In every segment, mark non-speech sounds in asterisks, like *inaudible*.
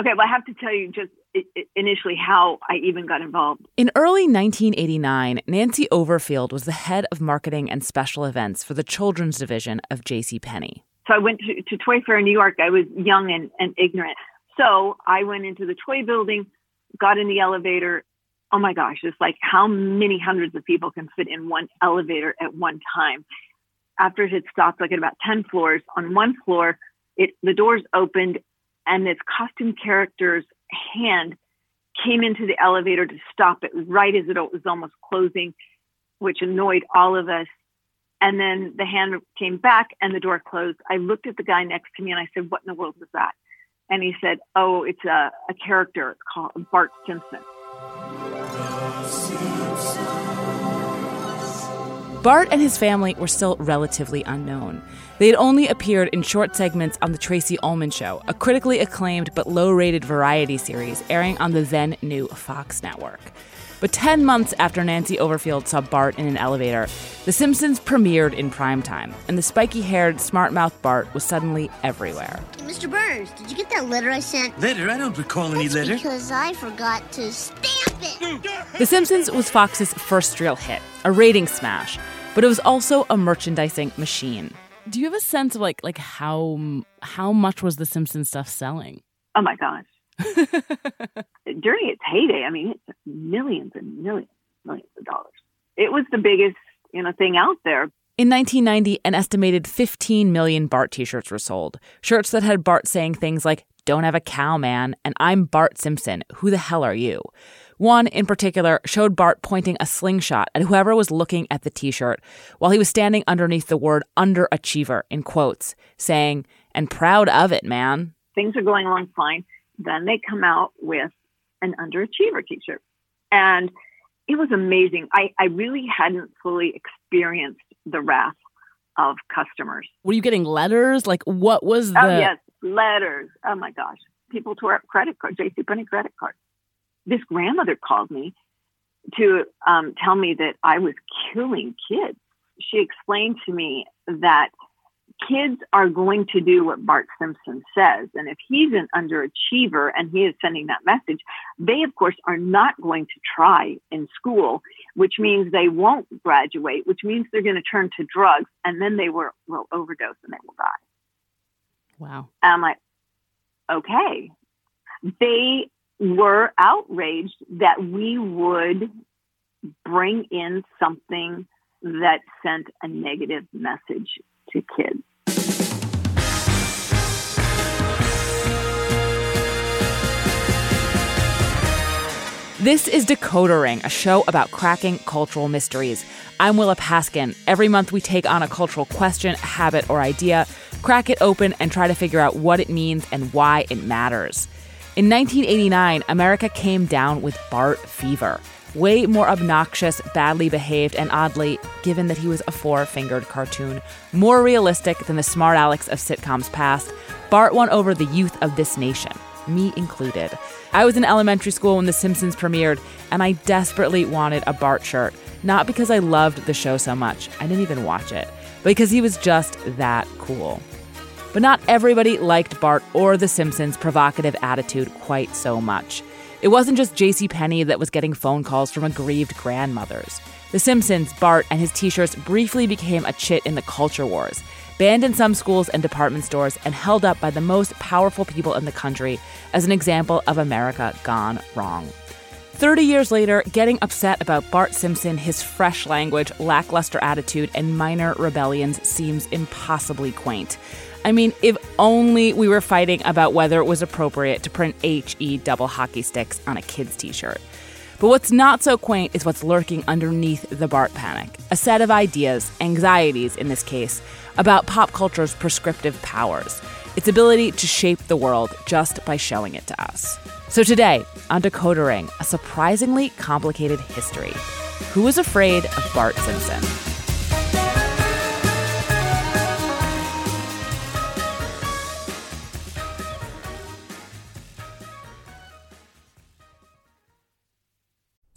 Okay, well, I have to tell you just initially how I even got involved. In early 1989, Nancy Overfield was the head of marketing and special events for the children's division of J.C. Penney. So I went to, to Toy Fair in New York. I was young and, and ignorant. So I went into the toy building, got in the elevator. Oh my gosh, it's like how many hundreds of people can fit in one elevator at one time. After it had stopped, like at about 10 floors, on one floor, it the doors opened and this costume character's hand came into the elevator to stop it right as it was almost closing, which annoyed all of us. And then the hand came back and the door closed. I looked at the guy next to me and I said, What in the world was that? And he said, Oh, it's a, a character called Bart Simpson. Bart and his family were still relatively unknown. They had only appeared in short segments on The Tracey Ullman Show, a critically acclaimed but low rated variety series airing on the then new Fox network. But 10 months after Nancy Overfield saw Bart in an elevator, The Simpsons premiered in primetime, and the spiky haired, smart mouthed Bart was suddenly everywhere. Mr. Burns, did you get that letter I sent? Letter? I don't recall any letter. Because I forgot to stamp it. The Simpsons was Fox's first real hit, a rating smash, but it was also a merchandising machine. Do you have a sense of like like how how much was the Simpsons stuff selling? Oh my gosh. *laughs* During its heyday, I mean, it's millions and millions, millions of dollars. It was the biggest, you know, thing out there. In 1990, an estimated 15 million Bart t-shirts were sold. Shirts that had Bart saying things like, "Don't have a cow, man," and "I'm Bart Simpson. Who the hell are you?" One in particular showed Bart pointing a slingshot at whoever was looking at the t shirt while he was standing underneath the word underachiever in quotes, saying, and proud of it, man. Things are going along fine. Then they come out with an underachiever t shirt. And it was amazing. I, I really hadn't fully experienced the wrath of customers. Were you getting letters? Like, what was oh, the. Oh, yes, letters. Oh, my gosh. People tore up credit cards, JCPenney credit cards this grandmother called me to um, tell me that I was killing kids. She explained to me that kids are going to do what Bart Simpson says. And if he's an underachiever and he is sending that message, they, of course, are not going to try in school, which means they won't graduate, which means they're going to turn to drugs and then they will, will overdose and they will die. Wow. And I'm like, okay. They were outraged that we would bring in something that sent a negative message to kids. This is Decoder Ring, a show about cracking cultural mysteries. I'm Willa Paskin. Every month we take on a cultural question, habit, or idea, crack it open, and try to figure out what it means and why it matters. In 1989, America came down with Bart fever. Way more obnoxious, badly behaved, and oddly, given that he was a four fingered cartoon, more realistic than the smart Alex of sitcoms past, Bart won over the youth of this nation, me included. I was in elementary school when The Simpsons premiered, and I desperately wanted a Bart shirt. Not because I loved the show so much, I didn't even watch it, but because he was just that cool. But not everybody liked Bart or The Simpsons' provocative attitude quite so much. It wasn't just J.C. Penney that was getting phone calls from aggrieved grandmothers. The Simpsons, Bart, and his t-shirts briefly became a chit in the culture wars, banned in some schools and department stores, and held up by the most powerful people in the country as an example of America gone wrong. 30 years later, getting upset about Bart Simpson, his fresh language, lackluster attitude, and minor rebellions seems impossibly quaint. I mean, if only we were fighting about whether it was appropriate to print HE double hockey sticks on a kid's t shirt. But what's not so quaint is what's lurking underneath the Bart panic a set of ideas, anxieties in this case, about pop culture's prescriptive powers, its ability to shape the world just by showing it to us. So today, on Decoder a surprisingly complicated history. Who was afraid of Bart Simpson?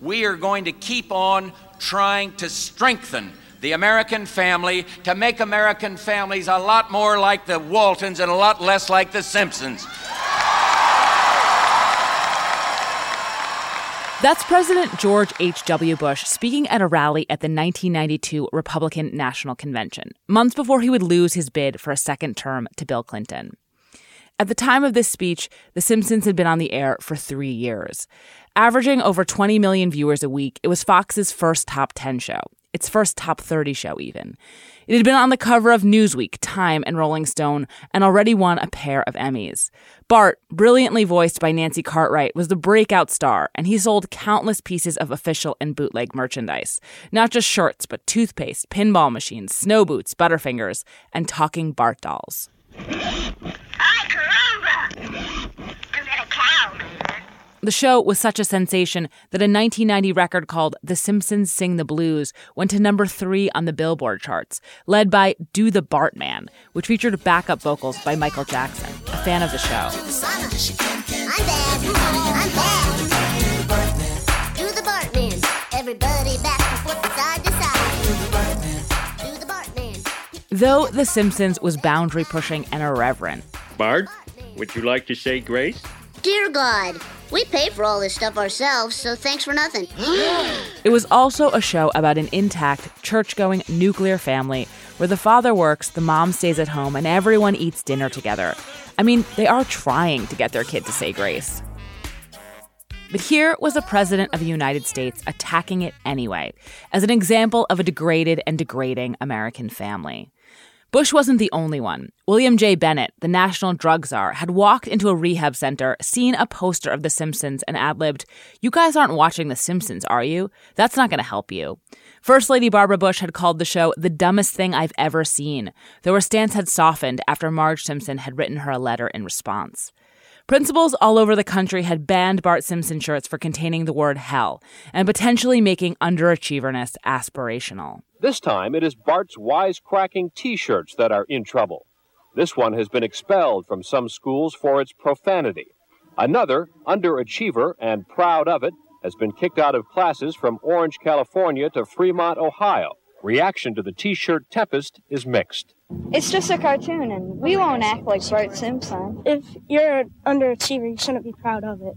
We are going to keep on trying to strengthen the American family to make American families a lot more like the Waltons and a lot less like the Simpsons. That's President George H.W. Bush speaking at a rally at the 1992 Republican National Convention, months before he would lose his bid for a second term to Bill Clinton. At the time of this speech, The Simpsons had been on the air for three years. Averaging over 20 million viewers a week, it was Fox's first top 10 show, its first top 30 show, even. It had been on the cover of Newsweek, Time, and Rolling Stone, and already won a pair of Emmys. Bart, brilliantly voiced by Nancy Cartwright, was the breakout star, and he sold countless pieces of official and bootleg merchandise. Not just shirts, but toothpaste, pinball machines, snow boots, Butterfingers, and talking Bart dolls. The show was such a sensation that a 1990 record called The Simpsons Sing the Blues went to number three on the Billboard charts, led by Do the Bartman, which featured backup vocals by Michael Jackson, a fan of the show. I'm bad. I'm bad. Do the Bartman. Everybody back and forth side to side. Do the Bartman. Though The Simpsons was boundary pushing and irreverent, Bart, would you like to say grace? Dear God, we pay for all this stuff ourselves, so thanks for nothing. *gasps* It was also a show about an intact, church going nuclear family where the father works, the mom stays at home, and everyone eats dinner together. I mean, they are trying to get their kid to say grace. But here was a President of the United States attacking it anyway, as an example of a degraded and degrading American family. Bush wasn't the only one. William J. Bennett, the national drug czar, had walked into a rehab center, seen a poster of The Simpsons, and ad libbed, You guys aren't watching The Simpsons, are you? That's not going to help you. First Lady Barbara Bush had called the show the dumbest thing I've ever seen, though her stance had softened after Marge Simpson had written her a letter in response. Principals all over the country had banned Bart Simpson shirts for containing the word hell and potentially making underachieverness aspirational. This time it is Bart's wisecracking t shirts that are in trouble. This one has been expelled from some schools for its profanity. Another, underachiever and proud of it, has been kicked out of classes from Orange, California to Fremont, Ohio. Reaction to the t shirt tempest is mixed. It's just a cartoon, and we won't act like Bart Simpson. If you're an underachiever, you shouldn't be proud of it.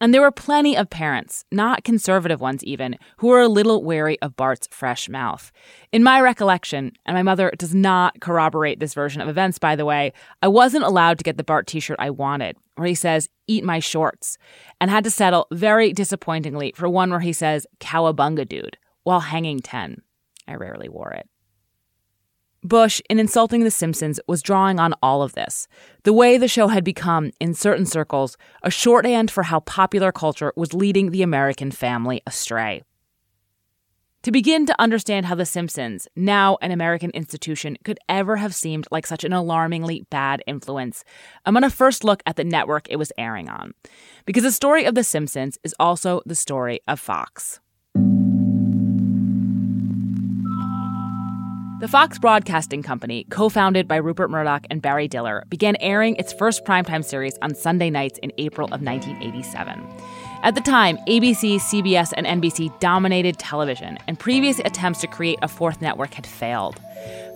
And there were plenty of parents, not conservative ones even, who were a little wary of Bart's fresh mouth. In my recollection, and my mother does not corroborate this version of events, by the way, I wasn't allowed to get the Bart t shirt I wanted, where he says, Eat my shorts, and had to settle very disappointingly for one where he says, Cowabunga dude, while hanging 10. I rarely wore it. Bush, in insulting The Simpsons, was drawing on all of this. The way the show had become, in certain circles, a shorthand for how popular culture was leading the American family astray. To begin to understand how The Simpsons, now an American institution, could ever have seemed like such an alarmingly bad influence, I'm going to first look at the network it was airing on. Because the story of The Simpsons is also the story of Fox. The Fox Broadcasting Company, co founded by Rupert Murdoch and Barry Diller, began airing its first primetime series on Sunday nights in April of 1987. At the time, ABC, CBS, and NBC dominated television, and previous attempts to create a fourth network had failed.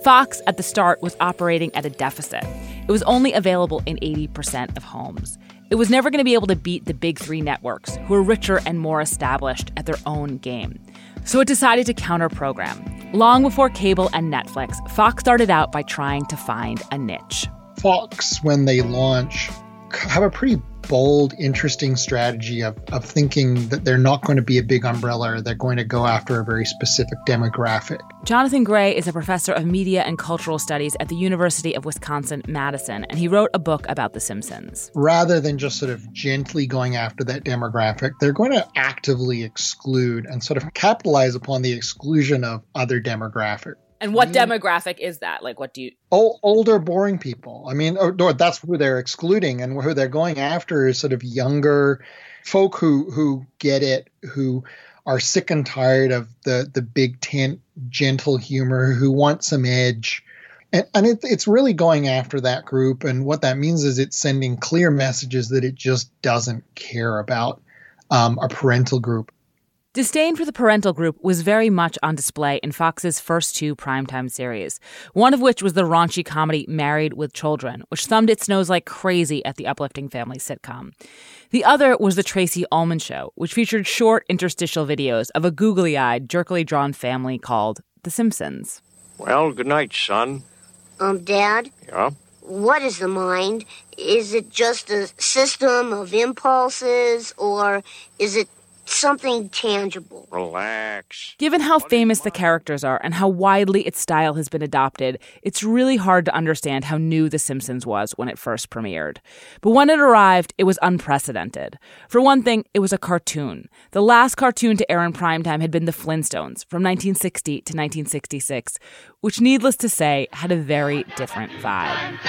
Fox, at the start, was operating at a deficit. It was only available in 80% of homes. It was never going to be able to beat the big three networks, who were richer and more established at their own game. So it decided to counter program. Long before cable and Netflix, Fox started out by trying to find a niche. Fox, when they launch, have a pretty bold, interesting strategy of, of thinking that they're not going to be a big umbrella, they're going to go after a very specific demographic. Jonathan Gray is a professor of media and cultural studies at the University of Wisconsin Madison, and he wrote a book about The Simpsons. Rather than just sort of gently going after that demographic, they're going to actively exclude and sort of capitalize upon the exclusion of other demographics. And what demographic is that? Like, what do you? Older, boring people. I mean, or, or that's who they're excluding, and who they're going after is sort of younger folk who who get it, who are sick and tired of the the big tent, gentle humor, who want some edge. And, and it, it's really going after that group. And what that means is it's sending clear messages that it just doesn't care about um, a parental group. Disdain for the parental group was very much on display in Fox's first two primetime series, one of which was the raunchy comedy Married with Children, which thumbed its nose like crazy at the uplifting family sitcom. The other was The Tracey Ullman Show, which featured short interstitial videos of a googly eyed, jerkily drawn family called The Simpsons. Well, good night, son. Um, Dad, Yeah? what is the mind? Is it just a system of impulses, or is it something tangible? Relax. Given how famous the characters are and how widely its style has been adopted, it's really hard to understand how new The Simpsons was when it first premiered. But when it arrived, it was unprecedented. For one thing, it was a cartoon. The last cartoon to air in primetime had been The Flintstones from 1960 to 1966, which, needless to say, had a very different vibe.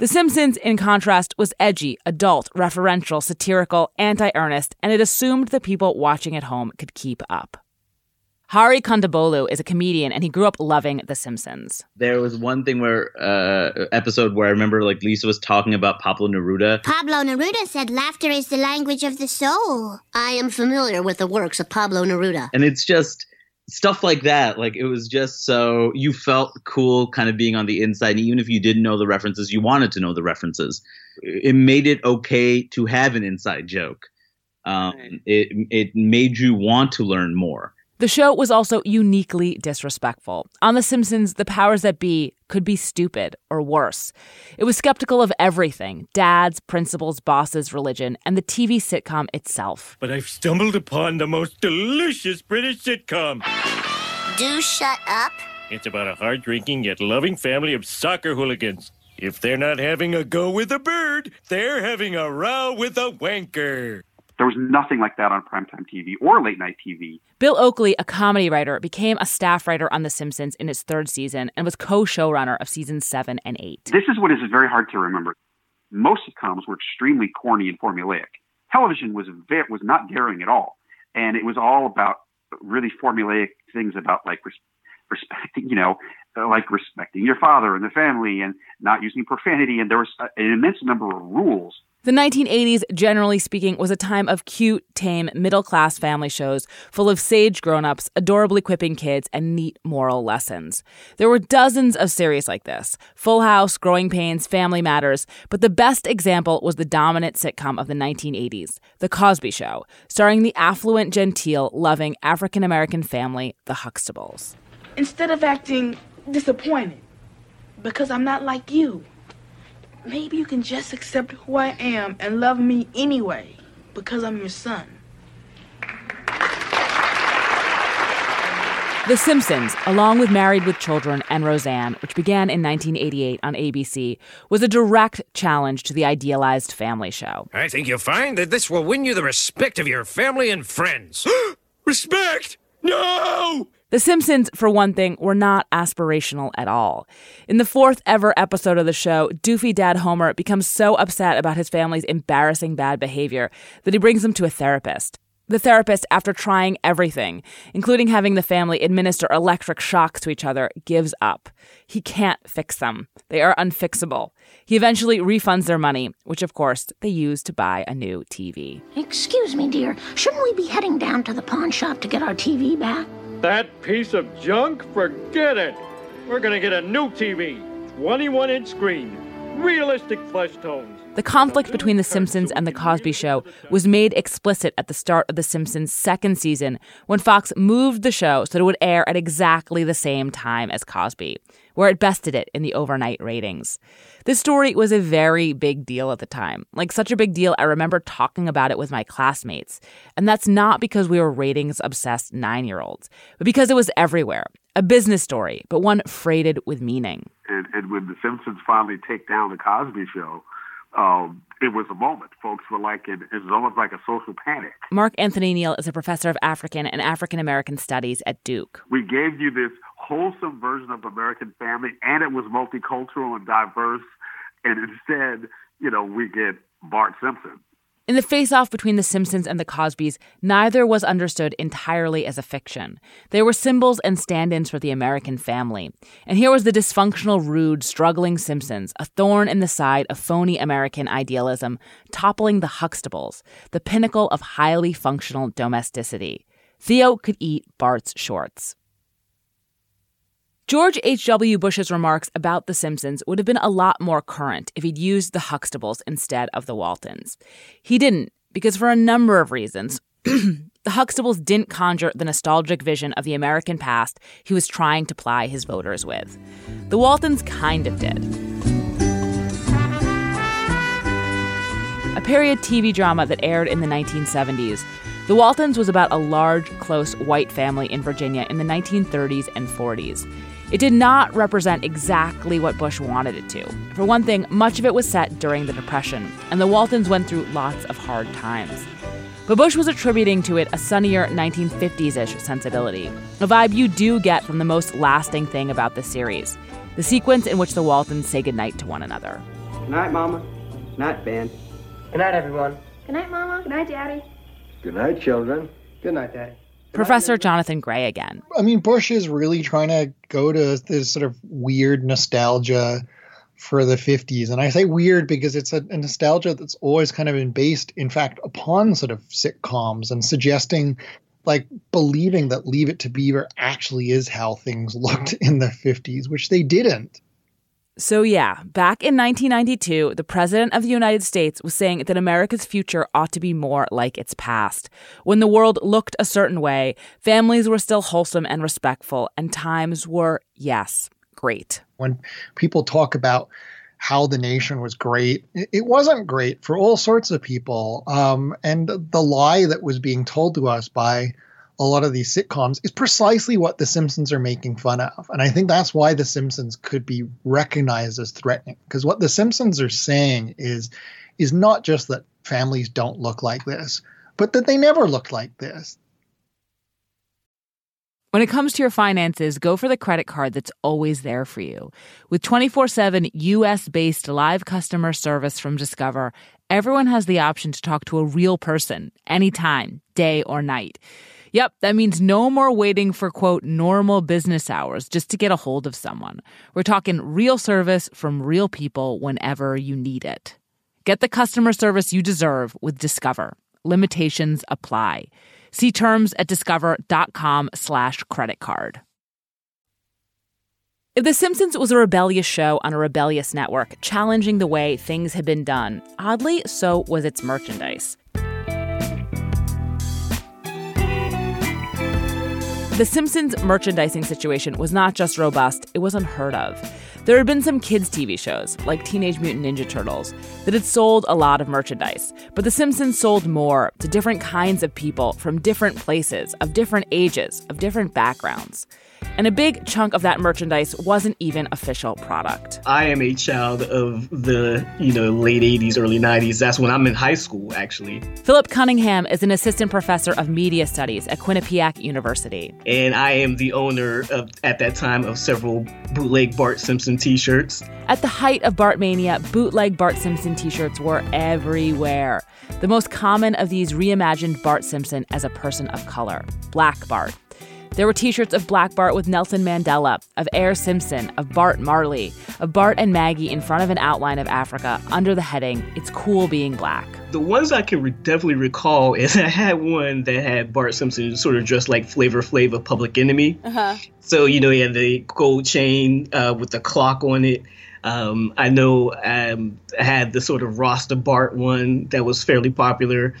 The Simpsons, in contrast, was edgy, adult, referential, satirical, anti earnest, and it assumed the people watching at home could keep up. Hari Kondabolu is a comedian and he grew up loving The Simpsons. There was one thing where uh episode where I remember like Lisa was talking about Pablo Neruda. Pablo Neruda said laughter is the language of the soul. I am familiar with the works of Pablo Neruda. And it's just stuff like that. Like it was just so you felt cool kind of being on the inside. And even if you didn't know the references, you wanted to know the references. It made it okay to have an inside joke. Um, it it made you want to learn more. The show was also uniquely disrespectful. On The Simpsons, the powers that be could be stupid or worse. It was skeptical of everything dads, principals, bosses, religion, and the TV sitcom itself. But I've stumbled upon the most delicious British sitcom. Do shut up. It's about a hard drinking yet loving family of soccer hooligans. If they're not having a go with a bird, they're having a row with a wanker. There was nothing like that on primetime TV or late night TV. Bill Oakley, a comedy writer, became a staff writer on The Simpsons in its third season and was co showrunner of seasons seven and eight. This is what is very hard to remember. Most sitcoms were extremely corny and formulaic. Television was very, was not daring at all, and it was all about really formulaic things about like res- respecting, you know, like respecting your father and the family, and not using profanity. And there was an immense number of rules The 1980s, generally speaking, was a time of cute, tame, middle class family shows full of sage grown ups, adorably quipping kids, and neat moral lessons. There were dozens of series like this Full House, Growing Pains, Family Matters, but the best example was the dominant sitcom of the 1980s, The Cosby Show, starring the affluent, genteel, loving African American family, the Huxtables. Instead of acting disappointed because I'm not like you, maybe you can just accept who I am and love me anyway because I'm your son. The Simpsons, along with Married with Children and Roseanne, which began in 1988 on ABC, was a direct challenge to the idealized family show. I think you'll find that this will win you the respect of your family and friends. *gasps* respect? No! The Simpsons, for one thing, were not aspirational at all. In the fourth ever episode of the show, doofy dad Homer becomes so upset about his family's embarrassing bad behavior that he brings them to a therapist. The therapist, after trying everything, including having the family administer electric shocks to each other, gives up. He can't fix them. They are unfixable. He eventually refunds their money, which of course they use to buy a new TV. Excuse me, dear. Shouldn't we be heading down to the pawn shop to get our TV back? That piece of junk? Forget it. We're to get a new TV. 21 inch screen. Realistic flesh tones. The conflict between The Simpsons and The Cosby Show was made explicit at the start of The Simpsons' second season when Fox moved the show so that it would air at exactly the same time as Cosby, where it bested it in the overnight ratings. This story was a very big deal at the time. Like, such a big deal, I remember talking about it with my classmates. And that's not because we were ratings obsessed nine year olds, but because it was everywhere. A business story, but one freighted with meaning. And, and when The Simpsons finally take down The Cosby Show, um, it was a moment. Folks were like, it, it was almost like a social panic. Mark Anthony Neal is a professor of African and African American studies at Duke. We gave you this wholesome version of American family, and it was multicultural and diverse. And instead, you know, we get Bart Simpson. In the face off between The Simpsons and The Cosbys, neither was understood entirely as a fiction. They were symbols and stand ins for the American family. And here was the dysfunctional, rude, struggling Simpsons, a thorn in the side of phony American idealism, toppling the Huxtables, the pinnacle of highly functional domesticity. Theo could eat Bart's shorts. George H.W. Bush's remarks about The Simpsons would have been a lot more current if he'd used the Huxtables instead of the Waltons. He didn't, because for a number of reasons. *clears throat* the Huxtables didn't conjure the nostalgic vision of the American past he was trying to ply his voters with. The Waltons kind of did. A period TV drama that aired in the 1970s, The Waltons was about a large, close white family in Virginia in the 1930s and 40s. It did not represent exactly what Bush wanted it to. For one thing, much of it was set during the Depression, and the Waltons went through lots of hard times. But Bush was attributing to it a sunnier 1950s ish sensibility, a vibe you do get from the most lasting thing about the series the sequence in which the Waltons say goodnight to one another. Good night, Mama. Good night, Ben. Good night, everyone. Good night, Mama. Good night, Daddy. Good night, children. Good night, Daddy. Professor Jonathan Gray again. I mean, Bush is really trying to go to this sort of weird nostalgia for the 50s. And I say weird because it's a, a, nostalgia that's always kind of been based, in fact, upon sort of sitcoms and suggesting, like, believing that Leave It to Beaver actually is how things *laughs* looked in the 50s, which they didn't. So, yeah, back in 1992, the President of the United States was saying that America's future ought to be more like its past. When the world looked a certain way, families were still wholesome and respectful, and times were, yes, great. When people talk about how the nation was great, it wasn't great for all sorts of people. Um, and the lie that was being told to us by a lot of these sitcoms is precisely what The Simpsons are making fun of. And I think that's why The Simpsons could be recognized as threatening. Because what The Simpsons are saying is is not just that families don't look like this, but that they never looked like this. When it comes to your finances, go for the credit card that's always there for you. With 24 7 US based live customer service from Discover, everyone has the option to talk to a real person anytime, day or night. Yep, that means no more waiting for quote normal business hours just to get a hold of someone. We're talking real service from real people whenever you need it. Get the customer service you deserve with Discover. Limitations apply. See terms at discover.com slash credit card. If The Simpsons was a rebellious show on a rebellious network, challenging the way things had been done, oddly, so was its merchandise. The Simpsons merchandising situation was not just robust, it was unheard of. There had been some kids' TV shows, like Teenage Mutant Ninja Turtles, that had sold a lot of merchandise, but The Simpsons sold more to different kinds of people from different places, of different ages, of different backgrounds. And a big chunk of that merchandise wasn't even official product. I am a child of the, you know, late 80s, early 90s. That's when I'm in high school, actually. Philip Cunningham is an assistant professor of media studies at Quinnipiac University. And I am the owner of, at that time, of several bootleg Bart Simpson t shirts. At the height of Bartmania, bootleg Bart Simpson t shirts were everywhere. The most common of these reimagined Bart Simpson as a person of color, Black Bart. There were t shirts of Black Bart with Nelson Mandela, of Air Simpson, of Bart Marley, of Bart and Maggie in front of an outline of Africa under the heading, It's Cool Being Black. The ones I can re- definitely recall is *laughs* I had one that had Bart Simpson sort of dressed like Flavor Flav of Public Enemy. Uh-huh. So, you know, he had the gold chain uh, with the clock on it. Um, I know um, I had the sort of Rasta Bart one that was fairly popular,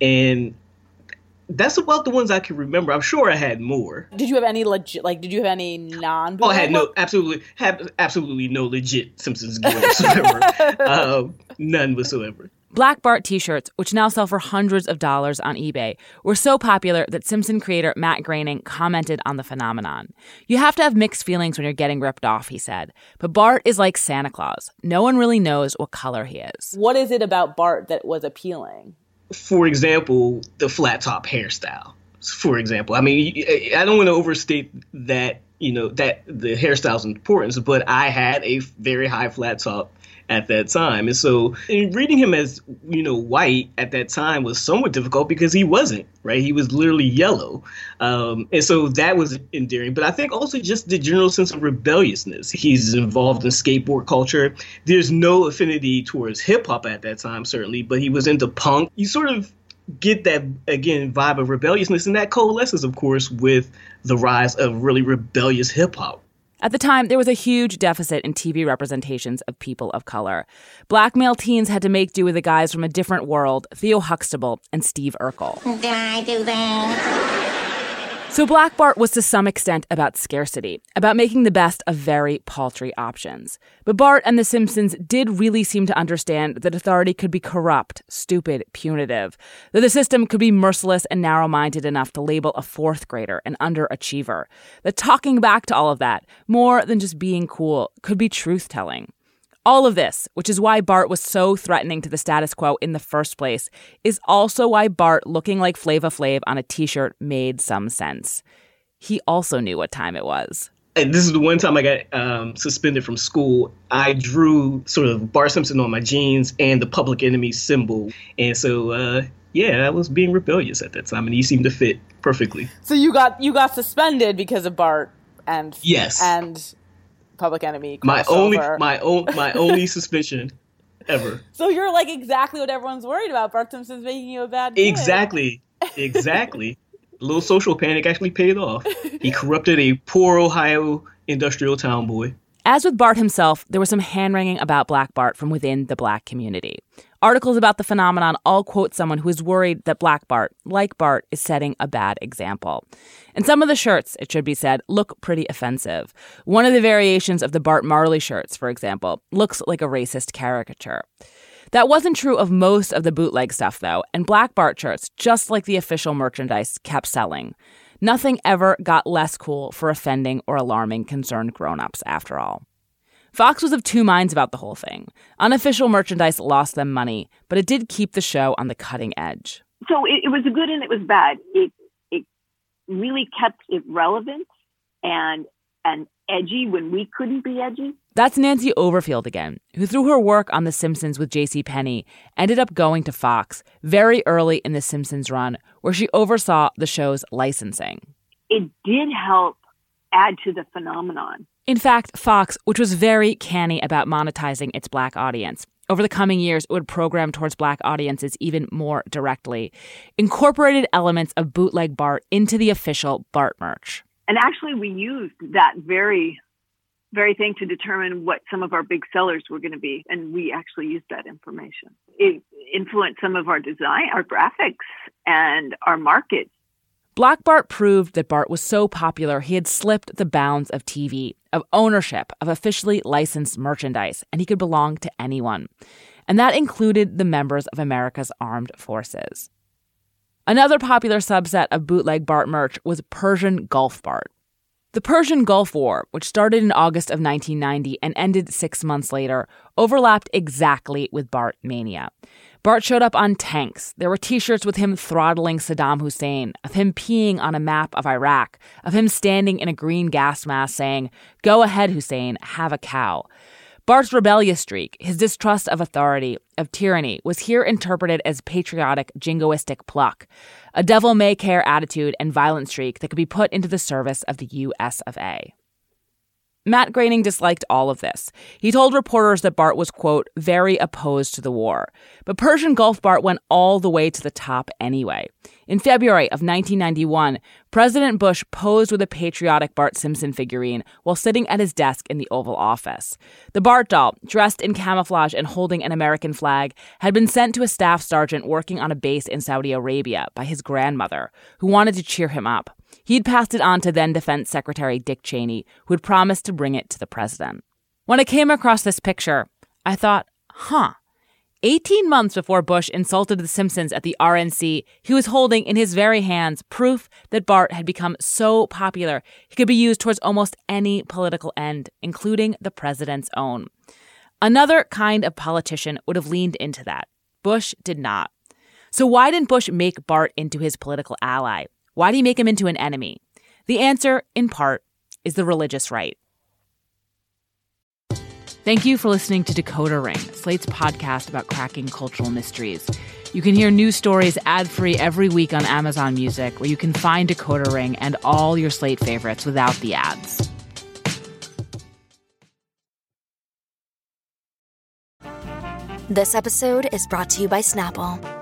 and that's about the ones I can remember. I'm sure I had more. Did you have any legit? Like, did you have any non? Oh, I had no absolutely have absolutely no legit Simpsons gear whatsoever. *laughs* um, none whatsoever. Black Bart t shirts, which now sell for hundreds of dollars on eBay, were so popular that Simpson creator Matt Groening commented on the phenomenon. You have to have mixed feelings when you're getting ripped off, he said. But Bart is like Santa Claus. No one really knows what color he is. What is it about Bart that was appealing? For example, the flat top hairstyle. For example, I mean, I don't want to overstate that, you know, that the hairstyle's importance, but I had a very high flat top at that time. And so reading him as, you know, white at that time was somewhat difficult because he wasn't, right? He was literally yellow. Um, and so that was endearing. But I think also just the general sense of rebelliousness. He's involved in skateboard culture. There's no affinity towards hip hop at that time, certainly, but he was into punk. You sort of get that again vibe of rebelliousness and that coalesces of course with the rise of really rebellious hip hop at the time, there was a huge deficit in TV representations of people of color. Black male teens had to make do with the guys from a different world, Theo Huxtable and Steve Urkel. Did I do that? So Black Bart was to some extent about scarcity, about making the best of very paltry options. But Bart and The Simpsons did really seem to understand that authority could be corrupt, stupid, punitive, that the system could be merciless and narrow minded enough to label a fourth grader an underachiever, that talking back to all of that, more than just being cool, could be truth telling. All of this, which is why Bart was so threatening to the status quo in the first place, is also why Bart looking like Flavor Flav on a t shirt made some sense. He also knew what time it was. And this is the one time I got um, suspended from school. I drew sort of Bart Simpson on my jeans and the Public Enemy symbol. And so, uh, yeah, I was being rebellious at that time, and he seemed to fit perfectly. So you got you got suspended because of Bart and yes and Public Enemy. My only, my own, my *laughs* only suspicion ever. So you're like exactly what everyone's worried about. Bart Simpson's making you a bad kid. Exactly, exactly. a little social panic actually paid off. He *laughs* corrupted a poor Ohio industrial town boy. As with Bart himself, there was some hand wringing about Black Bart from within the black community. Articles about the phenomenon all quote someone who is worried that Black Bart, like Bart, is setting a bad example. And some of the shirts, it should be said, look pretty offensive. One of the variations of the Bart Marley shirts, for example, looks like a racist caricature. That wasn't true of most of the bootleg stuff, though, and Black Bart shirts, just like the official merchandise, kept selling. Nothing ever got less cool for offending or alarming concerned grown-ups, after all. Fox was of two minds about the whole thing. Unofficial merchandise lost them money, but it did keep the show on the cutting edge. So it, it was good and it was bad. It it really kept it relevant and and edgy when we couldn't be edgy. That's Nancy Overfield again, who through her work on The Simpsons with J.C. Penney ended up going to Fox very early in The Simpsons run, where she oversaw the show's licensing. It did help add to the phenomenon. In fact, Fox, which was very canny about monetizing its black audience, over the coming years, it would program towards black audiences even more directly, incorporated elements of bootleg Bart into the official Bart merch. And actually, we used that very, very thing to determine what some of our big sellers were going to be. And we actually used that information. It influenced some of our design, our graphics, and our market. Black Bart proved that Bart was so popular he had slipped the bounds of TV, of ownership, of officially licensed merchandise, and he could belong to anyone. And that included the members of America's armed forces. Another popular subset of bootleg Bart merch was Persian Gulf Bart. The Persian Gulf War, which started in August of 1990 and ended six months later, overlapped exactly with Bart Mania. Bart showed up on tanks. There were t shirts with him throttling Saddam Hussein, of him peeing on a map of Iraq, of him standing in a green gas mask saying, Go ahead, Hussein, have a cow. Bart's rebellious streak, his distrust of authority, of tyranny, was here interpreted as patriotic, jingoistic pluck, a devil may care attitude and violent streak that could be put into the service of the US of A. Matt Groening disliked all of this. He told reporters that Bart was, quote, very opposed to the war. But Persian Gulf Bart went all the way to the top anyway. In February of 1991, President Bush posed with a patriotic Bart Simpson figurine while sitting at his desk in the Oval Office. The Bart doll, dressed in camouflage and holding an American flag, had been sent to a staff sergeant working on a base in Saudi Arabia by his grandmother, who wanted to cheer him up. He'd passed it on to then Defense Secretary Dick Cheney, who had promised to bring it to the president. When I came across this picture, I thought, huh. 18 months before Bush insulted the Simpsons at the RNC, he was holding in his very hands proof that Bart had become so popular he could be used towards almost any political end, including the president's own. Another kind of politician would have leaned into that. Bush did not. So, why didn't Bush make Bart into his political ally? Why do you make him into an enemy? The answer, in part, is the religious right. Thank you for listening to Decoder Ring, Slate's podcast about cracking cultural mysteries. You can hear new stories ad free every week on Amazon Music, where you can find Decoder Ring and all your Slate favorites without the ads. This episode is brought to you by Snapple.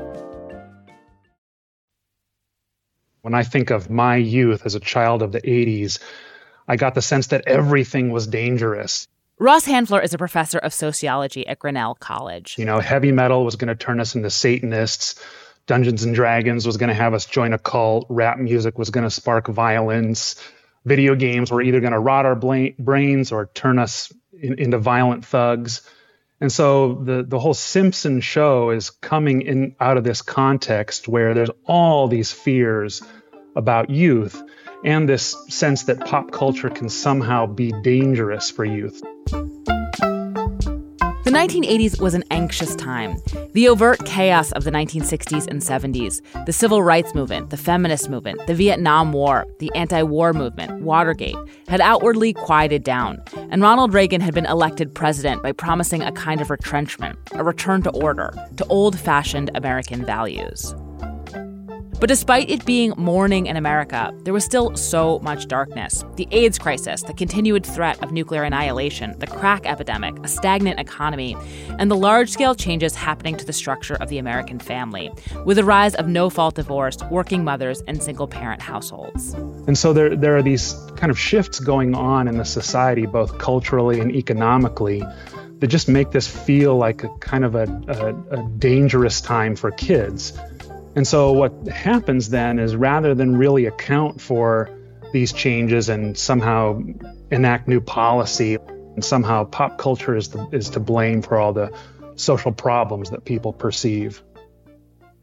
When I think of my youth as a child of the 80s, I got the sense that everything was dangerous. Ross Haenfler is a professor of sociology at Grinnell College. You know, heavy metal was going to turn us into Satanists. Dungeons and Dragons was going to have us join a cult. Rap music was going to spark violence. Video games were either going to rot our brains or turn us in, into violent thugs. And so the the whole Simpson show is coming in out of this context where there's all these fears about youth and this sense that pop culture can somehow be dangerous for youth. The 1980s was an anxious time. The overt chaos of the 1960s and 70s, the civil rights movement, the feminist movement, the Vietnam War, the anti war movement, Watergate, had outwardly quieted down, and Ronald Reagan had been elected president by promising a kind of retrenchment, a return to order, to old fashioned American values. But despite it being morning in America, there was still so much darkness. The AIDS crisis, the continued threat of nuclear annihilation, the crack epidemic, a stagnant economy, and the large scale changes happening to the structure of the American family, with the rise of no fault divorce, working mothers, and single parent households. And so there, there are these kind of shifts going on in the society, both culturally and economically, that just make this feel like a kind of a, a, a dangerous time for kids. And so what happens then is rather than really account for these changes and somehow enact new policy, and somehow pop culture is, the, is to blame for all the social problems that people perceive.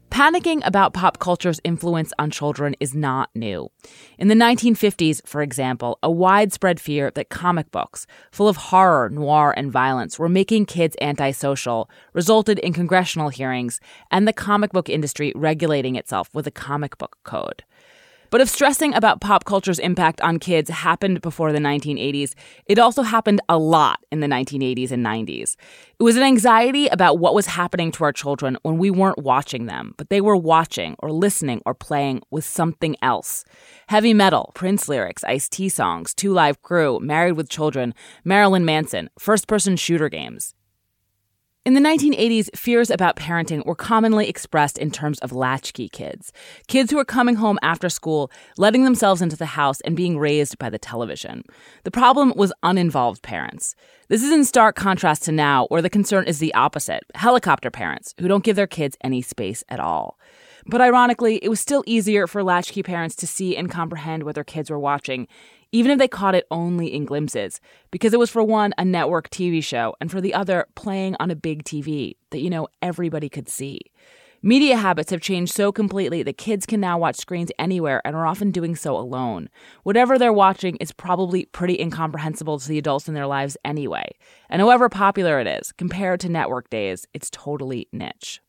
Panicking about pop culture's influence on children is not new. In the 1950s, for example, a widespread fear that comic books, full of horror, noir, and violence, were making kids antisocial resulted in congressional hearings and the comic book industry regulating itself with a comic book code. But if stressing about pop culture's impact on kids happened before the 1980s, it also happened a lot in the 1980s and 90s. It was an anxiety about what was happening to our children when we weren't watching them, but they were watching or listening or playing with something else. Heavy metal, Prince lyrics, Ice T songs, Two Live Crew, Married with Children, Marilyn Manson, first person shooter games. In the 1980s, fears about parenting were commonly expressed in terms of latchkey kids kids who were coming home after school, letting themselves into the house, and being raised by the television. The problem was uninvolved parents. This is in stark contrast to now, where the concern is the opposite helicopter parents who don't give their kids any space at all. But ironically, it was still easier for latchkey parents to see and comprehend what their kids were watching, even if they caught it only in glimpses, because it was for one, a network TV show, and for the other, playing on a big TV that, you know, everybody could see. Media habits have changed so completely that kids can now watch screens anywhere and are often doing so alone. Whatever they're watching is probably pretty incomprehensible to the adults in their lives anyway. And however popular it is, compared to network days, it's totally niche.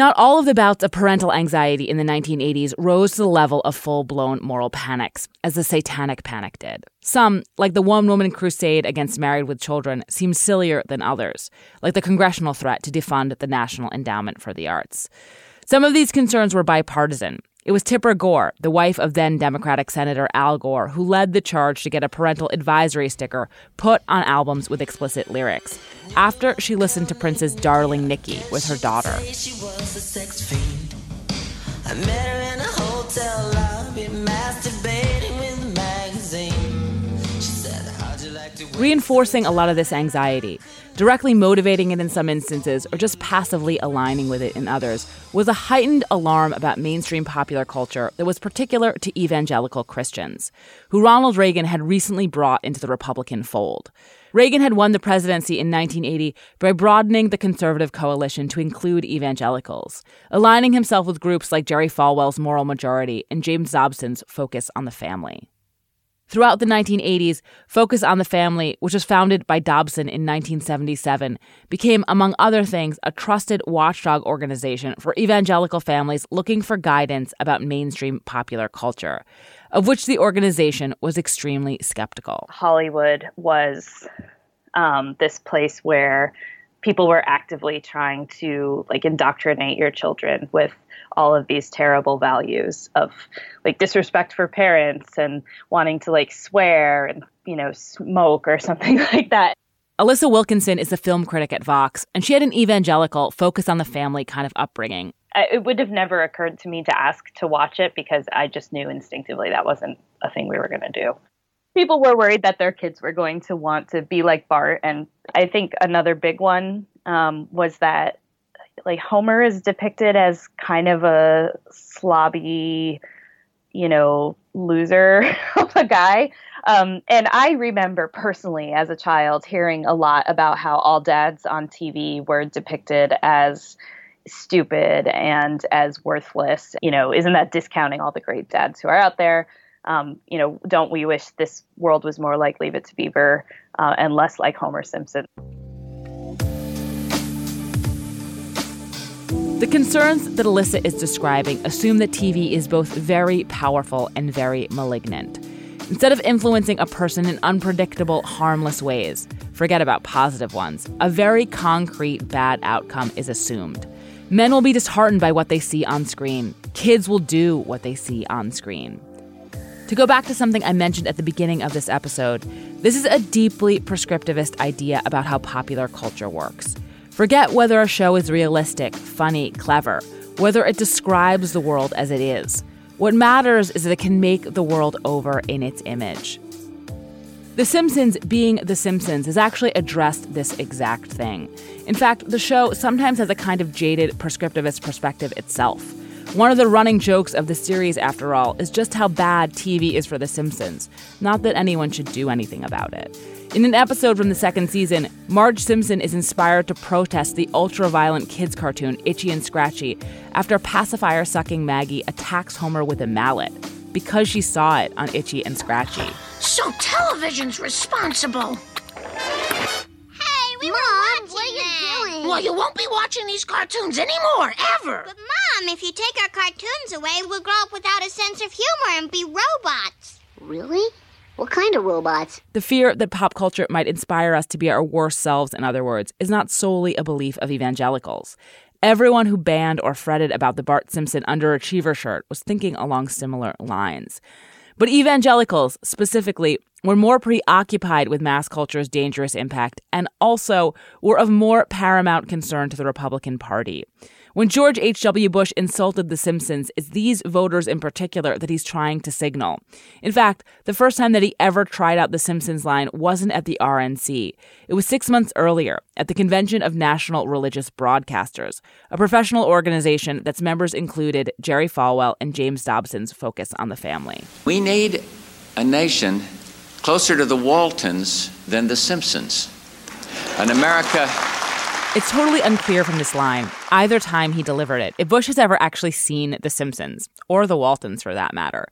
Not all of the bouts of parental anxiety in the 1980s rose to the level of full blown moral panics, as the Satanic Panic did. Some, like the one woman crusade against married with children, seemed sillier than others, like the congressional threat to defund the National Endowment for the Arts. Some of these concerns were bipartisan, it was Tipper Gore, the wife of then Democratic Senator Al Gore, who led the charge to get a parental advisory sticker put on albums with explicit lyrics after she listened to Prince's Darling Nikki with her daughter. Reinforcing a lot of this anxiety, directly motivating it in some instances, or just passively aligning with it in others, was a heightened alarm about mainstream popular culture that was particular to evangelical Christians, who Ronald Reagan had recently brought into the Republican fold. Reagan had won the presidency in 1980 by broadening the conservative coalition to include evangelicals, aligning himself with groups like Jerry Falwell's Moral Majority and James Dobson's Focus on the Family. Throughout the 1980s, Focus on the Family, which was founded by Dobson in 1977, became, among other things, a trusted watchdog organization for evangelical families looking for guidance about mainstream popular culture, of which the organization was extremely skeptical. Hollywood was um, this place where people were actively trying to like indoctrinate your children with all of these terrible values of like disrespect for parents and wanting to like swear and you know smoke or *laughs* something like that Alissa Wilkinson is a film critic at Vox, and she had an evangelical focus on the family kind of upbringing. It would have never occurred to me to ask to watch it because I just knew instinctively that wasn't a thing we were going to do. People were worried that their kids were going to want to be like Bart, and I think another big one um, was that like Homer is depicted as kind of a slobby, you know, loser *laughs* of a guy. Um, and I remember personally as a child hearing a lot about how all dads on TV were depicted as stupid and as worthless. You know, isn't that discounting all the great dads who are out there? Um, you know, don't we wish this world was more like Leave It to Beaver uh, and less like Homer Simpson? The concerns that Alissa is describing assume that TV is both very powerful and very malignant. Instead of influencing a person in unpredictable, harmless ways, forget about positive ones, a very concrete bad outcome is assumed. Men will be disheartened by what they see on screen. Kids will do what they see on screen. To go back to something I mentioned at the beginning of this episode, this is a deeply prescriptivist idea about how popular culture works. Forget whether a show is realistic, funny, clever, whether it describes the world as it is. What matters is that it can make the world over in its image. The Simpsons, being The Simpsons, has actually addressed this exact thing. In fact, the show sometimes has a kind of jaded prescriptivist perspective itself. One of the running jokes of the series, after all, is just how bad TV is for The Simpsons, not that anyone should do anything about it. In an episode from the second season, Marge Simpson is inspired to protest the ultra violent kids cartoon Itchy and Scratchy after pacifier sucking Maggie attacks Homer with a mallet because she saw it on Itchy and Scratchy. So television's responsible. Hey, we Mom, Well, you won't be watching these cartoons anymore, ever. But Mom, if you take our cartoons away, we'll grow up without a sense of humor and be robots. Really? What kind of robots? The fear that pop culture might inspire us to be our worst selves, in other words, is not solely a belief of evangelicals. Everyone who banned or fretted about the Bart Simpson underachiever shirt was thinking along similar lines. But evangelicals, specifically, were more preoccupied with mass culture's dangerous impact and also were of more paramount concern to the Republican Party. When George H.W. Bush insulted The Simpsons, it's these voters in particular that he's trying to signal. In fact, the first time that he ever tried out the Simpsons line wasn't at the RNC. It was six months earlier at the Convention of National Religious Broadcasters, a professional organization that's members included Jerry Falwell and James Dobson's Focus on the Family. We need a nation closer to the Waltons than the Simpsons. An America It's totally unclear from this line, either time he delivered it, if Bush has ever actually seen The Simpsons, or The Waltons for that matter.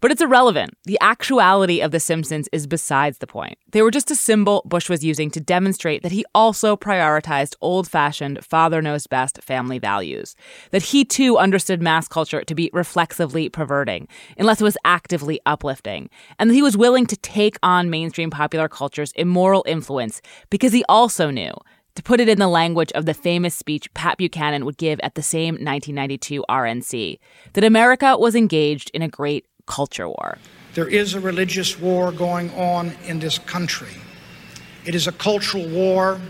But it's irrelevant. The actuality of The Simpsons is besides the point. They were just a symbol Bush was using to demonstrate that he also prioritized old fashioned, father knows best family values. That he too understood mass culture to be reflexively perverting, unless it was actively uplifting. And that he was willing to take on mainstream popular culture's immoral influence because he also knew to put it in the language of the famous speech Pat Buchanan would give at the same 1992 RNC, that America was engaged in a great culture war. There is a religious war going on in this country. It is a cultural war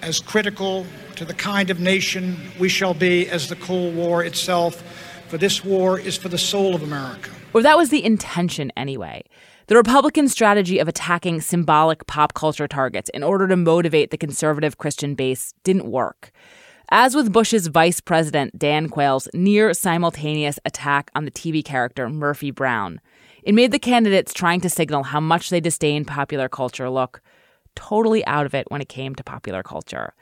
as critical to the kind of nation we shall be as the Cold War itself, for this war is for the soul of America. Or that was the intention anyway. The Republican strategy of attacking symbolic pop culture targets in order to motivate the conservative Christian base didn't work. As with Bush's vice president, Dan Quayle's near simultaneous attack on the TV character Murphy Brown, it made the candidates trying to signal how much they disdain popular culture look totally out of it when it came to popular culture.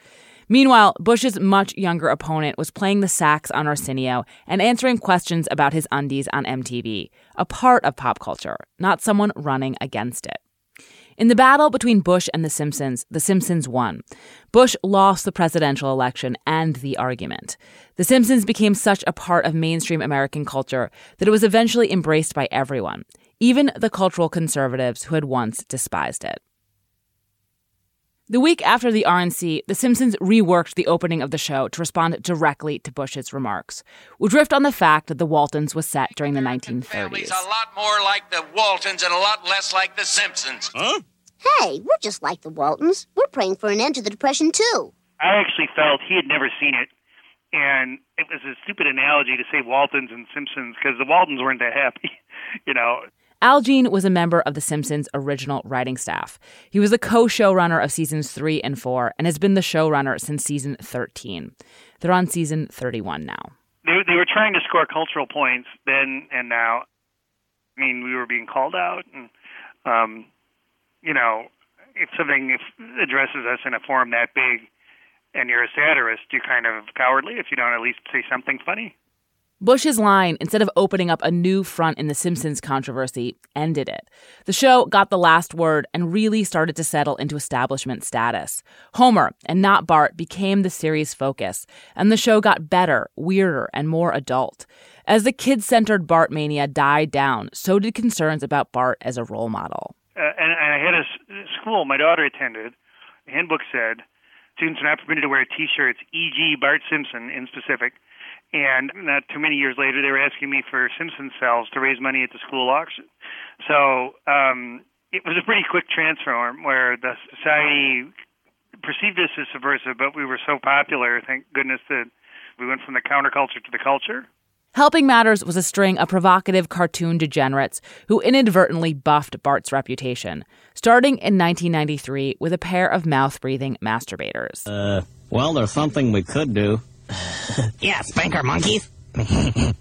Meanwhile, Bush's much younger opponent was playing the sax on Arsenio and answering questions about his undies on MTV, a part of pop culture, not someone running against it. In the battle between Bush and The Simpsons, The Simpsons won. Bush lost the presidential election and the argument. The Simpsons became such a part of mainstream American culture that it was eventually embraced by everyone, even the cultural conservatives who had once despised it. The week after the RNC, The Simpsons reworked the opening of the show to respond directly to Bush's remarks. We'll drift on the fact that The Waltons was set during the 1930s. Family's a lot more like the Waltons and a lot less like the Simpsons. Huh? Hey, we're just like the Waltons. We're praying for an end to the Depression, too. I actually felt he had never seen it. And it was a stupid analogy to say Waltons and Simpsons because the Waltons weren't that happy. *laughs* you know, Al Jean was a member of The Simpsons' original writing staff. He was the co showrunner of seasons three and four and has been the showrunner since season 13. They're on season 31 now. they, they were trying to score cultural points then and now. I mean, we were being called out, and um, you know, if something addresses us in a forum that big, and you're a satirist, you're kind of cowardly if you don't at least say something funny. Bush's line, instead of opening up a new front in the Simpsons controversy, ended it. The show got the last word and really started to settle into establishment status. Homer, and not Bart, became the series' focus, and the show got better, weirder, and more adult. As the kid centered Bart mania died down, so did concerns about Bart as a role model. Uh, and, and I had a s- school my daughter attended. The handbook said students are not permitted to wear T-shirts, e.g., Bart Simpson in specific. And not too many years later, they were asking me for Simpson cels to raise money at the school auction. So um, it was a pretty quick transform where the society perceived us as subversive, but we were so popular, thank goodness, that we went from the counterculture to the culture. Helping Matters was a string of provocative cartoon degenerates who inadvertently buffed Bart's reputation, starting in 1993 with a pair of mouth breathing masturbators. Uh, well, there's something we could do. *laughs* yeah, spank our monkeys. *laughs*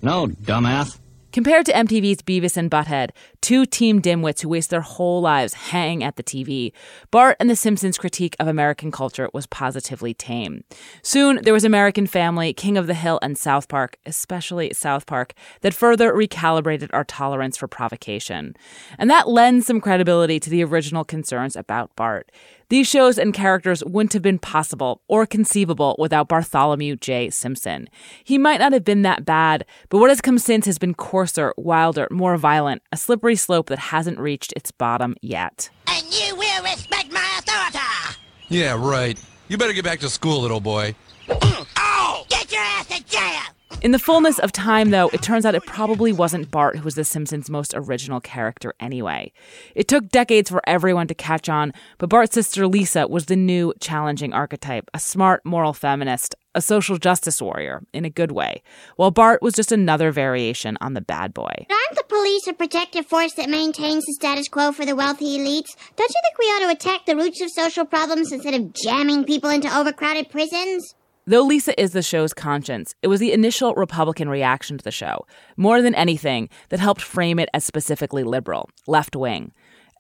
no, dumbass. Compared to MTV's Beavis and Butthead, two team dimwits who waste their whole lives hanging at the TV, Bart and The Simpsons' critique of American culture was positively tame. Soon, there was American Family, King of the Hill, and South Park, especially South Park, that further recalibrated our tolerance for provocation. And that lends some credibility to the original concerns about Bart. These shows and characters wouldn't have been possible or conceivable without Bartholomew J. Simpson. He might not have been that bad, but what has come since has been coarser, wilder, more violent, a slippery slope that hasn't reached its bottom yet. And you will respect my authority. Yeah, right. You better get back to school, little boy. Mm. Oh! Get your ass to jail! In the fullness of time, though, it turns out it probably wasn't Bart who was The Simpsons' most original character anyway. It took decades for everyone to catch on, but Bart's sister Lisa was the new, challenging archetype a smart, moral feminist, a social justice warrior, in a good way, while Bart was just another variation on the bad boy. Aren't the police a protective force that maintains the status quo for the wealthy elites? Don't you think we ought to attack the roots of social problems instead of jamming people into overcrowded prisons? Though Lisa is the show's conscience, it was the initial Republican reaction to the show, more than anything, that helped frame it as specifically liberal, left wing.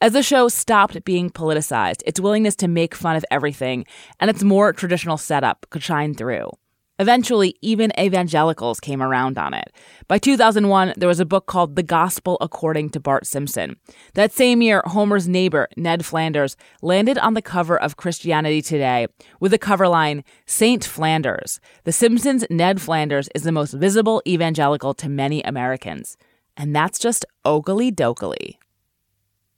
As the show stopped being politicized, its willingness to make fun of everything and its more traditional setup could shine through. Eventually, even evangelicals came around on it. By 2001, there was a book called The Gospel According to Bart Simpson. That same year, Homer's neighbor, Ned Flanders, landed on the cover of Christianity Today with the cover line, Saint Flanders. The Simpsons' Ned Flanders is the most visible evangelical to many Americans. And that's just ogly dokily.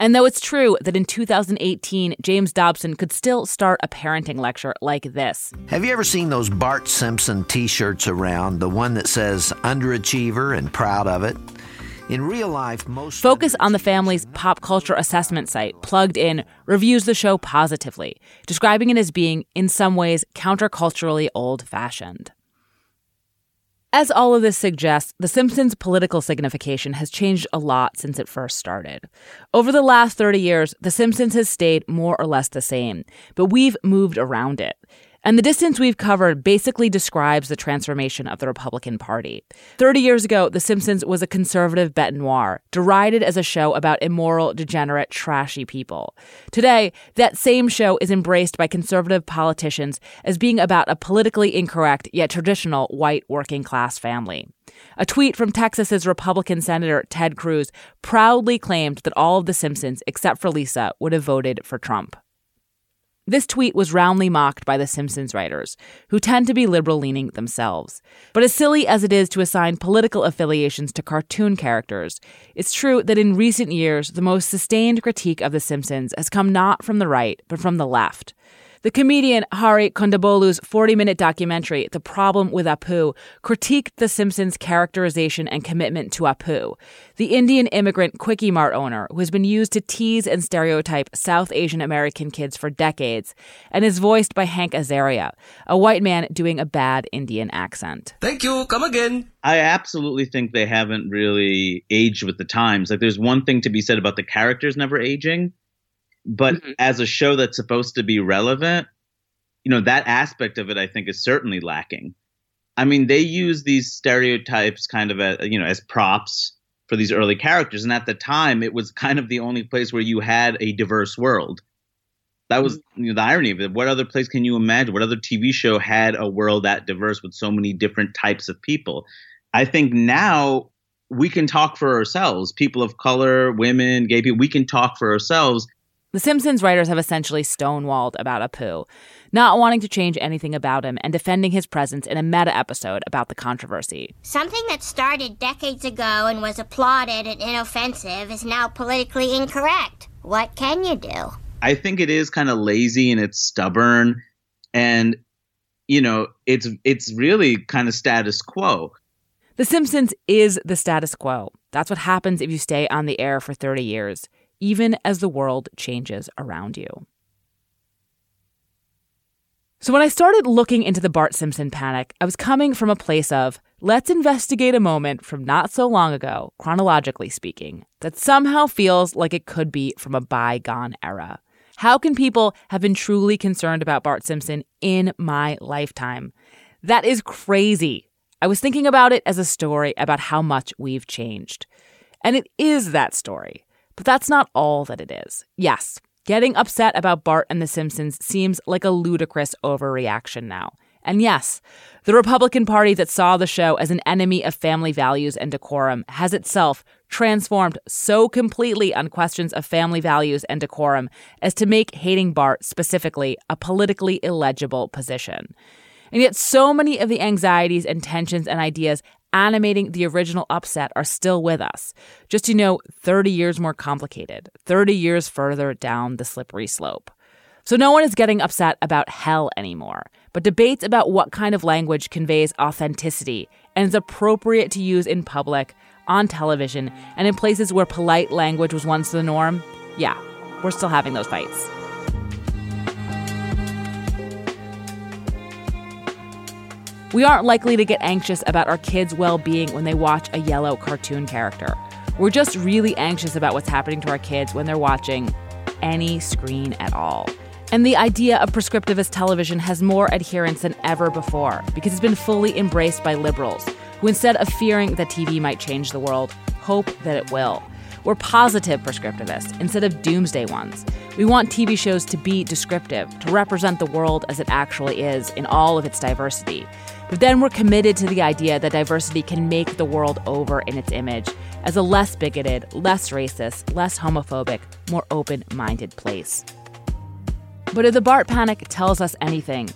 And though it's true that in 2018, James Dobson could still start a parenting lecture like this. Have you ever seen those Bart Simpson t shirts around? The one that says underachiever and proud of it? In real life, most. Focus on the Family's pop culture assessment site, Plugged In, reviews the show positively, describing it as being, in some ways, counterculturally old fashioned. As all of this suggests, The Simpsons' political signification has changed a lot since it first started. Over the last 30 years, The Simpsons has stayed more or less the same, but we've moved around it. And the distance we've covered basically describes the transformation of the Republican Party. 30 years ago, The Simpsons was a conservative bete noir, derided as a show about immoral, degenerate, trashy people. Today, that same show is embraced by conservative politicians as being about a politically incorrect yet traditional white working class family. A tweet from Texas's Republican Senator Ted Cruz proudly claimed that all of The Simpsons, except for Lisa, would have voted for Trump. This tweet was roundly mocked by the Simpsons writers, who tend to be liberal leaning themselves. But as silly as it is to assign political affiliations to cartoon characters, it's true that in recent years, the most sustained critique of The Simpsons has come not from the right, but from the left. The comedian Hari Kondabolu's 40 minute documentary, The Problem with Apu, critiqued The Simpsons' characterization and commitment to Apu, the Indian immigrant Kwik-E-Mart owner who has been used to tease and stereotype South Asian American kids for decades, and is voiced by Hank Azaria, a white man doing a bad Indian accent. Thank you. Come again. I absolutely think they haven't really aged with the times. Like, there's one thing to be said about the characters never aging but mm-hmm. as a show that's supposed to be relevant, you know, that aspect of it I think is certainly lacking. I mean, they use these stereotypes kind of as, you know, as props for these early characters and at the time it was kind of the only place where you had a diverse world. That was mm-hmm. you know, the irony of it. What other place can you imagine? What other TV show had a world that diverse with so many different types of people? I think now we can talk for ourselves. People of color, women, gay people, we can talk for ourselves the Simpsons writers have essentially stonewalled about Apu, not wanting to change anything about him and defending his presence in a meta episode about the controversy. Something that started decades ago and was applauded and inoffensive is now politically incorrect. What can you do? I think it is kind of lazy and it's stubborn and you know, it's it's really kind of status quo. The Simpsons is the status quo. That's what happens if you stay on the air for 30 years even as the world changes around you. So, when I started looking into the Bart Simpson panic, I was coming from a place of let's investigate a moment from not so long ago, chronologically speaking, that somehow feels like it could be from a bygone era. How can people have been truly concerned about Bart Simpson in my lifetime? That is crazy. I was thinking about it as a story about how much we've changed. And it is that story. But that's not all that it is. Yes, getting upset about Bart and The Simpsons seems like a ludicrous overreaction now. And yes, the Republican Party that saw the show as an enemy of family values and decorum has itself transformed so completely on questions of family values and decorum as to make hating Bart specifically a politically illegible position. And yet, so many of the anxieties and tensions and ideas animating the original upset are still with us. Just you know, 30 years more complicated, 30 years further down the slippery slope. So no one is getting upset about hell anymore, but debates about what kind of language conveys authenticity and is appropriate to use in public, on television, and in places where polite language was once the norm. Yeah, we're still having those fights. We aren't likely to get anxious about our kids' well being when they watch a yellow cartoon character. We're just really anxious about what's happening to our kids when they're watching any screen at all. And the idea of prescriptivist television has more adherents than ever before because it's been fully embraced by liberals who, instead of fearing that TV might change the world, hope that it will. We're positive prescriptivists instead of doomsday ones. We want TV shows to be descriptive, to represent the world as it actually is in all of its diversity. But then we're committed to the idea that diversity can make the world over in its image as a less bigoted, less racist, less homophobic, more open minded place. But if the Bart panic tells us anything,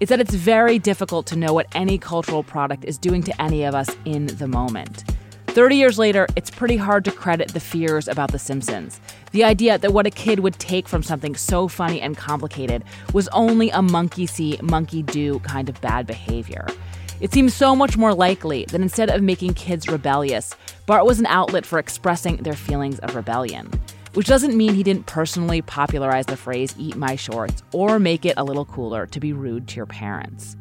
it's that it's very difficult to know what any cultural product is doing to any of us in the moment. 30 years later, it's pretty hard to credit the fears about The Simpsons. The idea that what a kid would take from something so funny and complicated was only a monkey see, monkey do kind of bad behavior. It seems so much more likely that instead of making kids rebellious, Bart was an outlet for expressing their feelings of rebellion. Which doesn't mean he didn't personally popularize the phrase eat my shorts or make it a little cooler to be rude to your parents.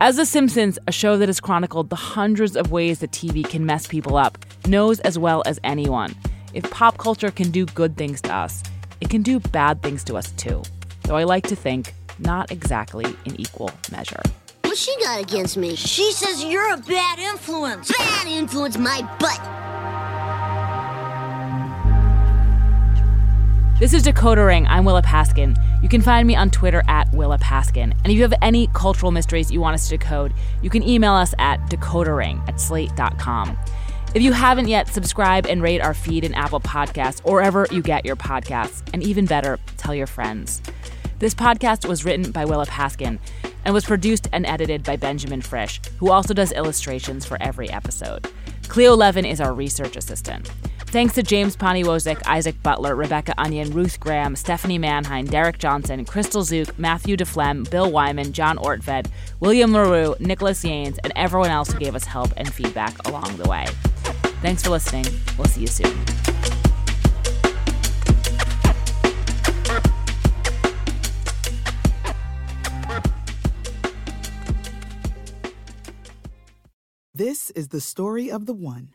As The Simpsons, a show that has chronicled the hundreds of ways that TV can mess people up, knows as well as anyone if pop culture can do good things to us, it can do bad things to us too. Though I like to think not exactly in equal measure. What she got against me? She says you're a bad influence. Bad influence my butt. This is Decoder Ring. I'm Willa Paskin. You can find me on Twitter at Willa Paskin. And if you have any cultural mysteries you want us to decode, you can email us at decodering at slate.com. If you haven't yet, subscribe and rate our feed in Apple Podcasts or wherever you get your podcasts. And even better, tell your friends. This podcast was written by Willa Paskin and was produced and edited by Benjamin Frisch, who also does illustrations for every episode. Cleo Levin is our research assistant. Thanks to James Poniewozik, Isaac Butler, Rebecca Onion, Ruth Graham, Stephanie Manheim, Derek Johnson, Crystal Zook, Matthew DeFlem, Bill Wyman, John Ortved, William LaRue, Nicholas Yanes, and everyone else who gave us help and feedback along the way. Thanks for listening. We'll see you soon. This is the story of the one.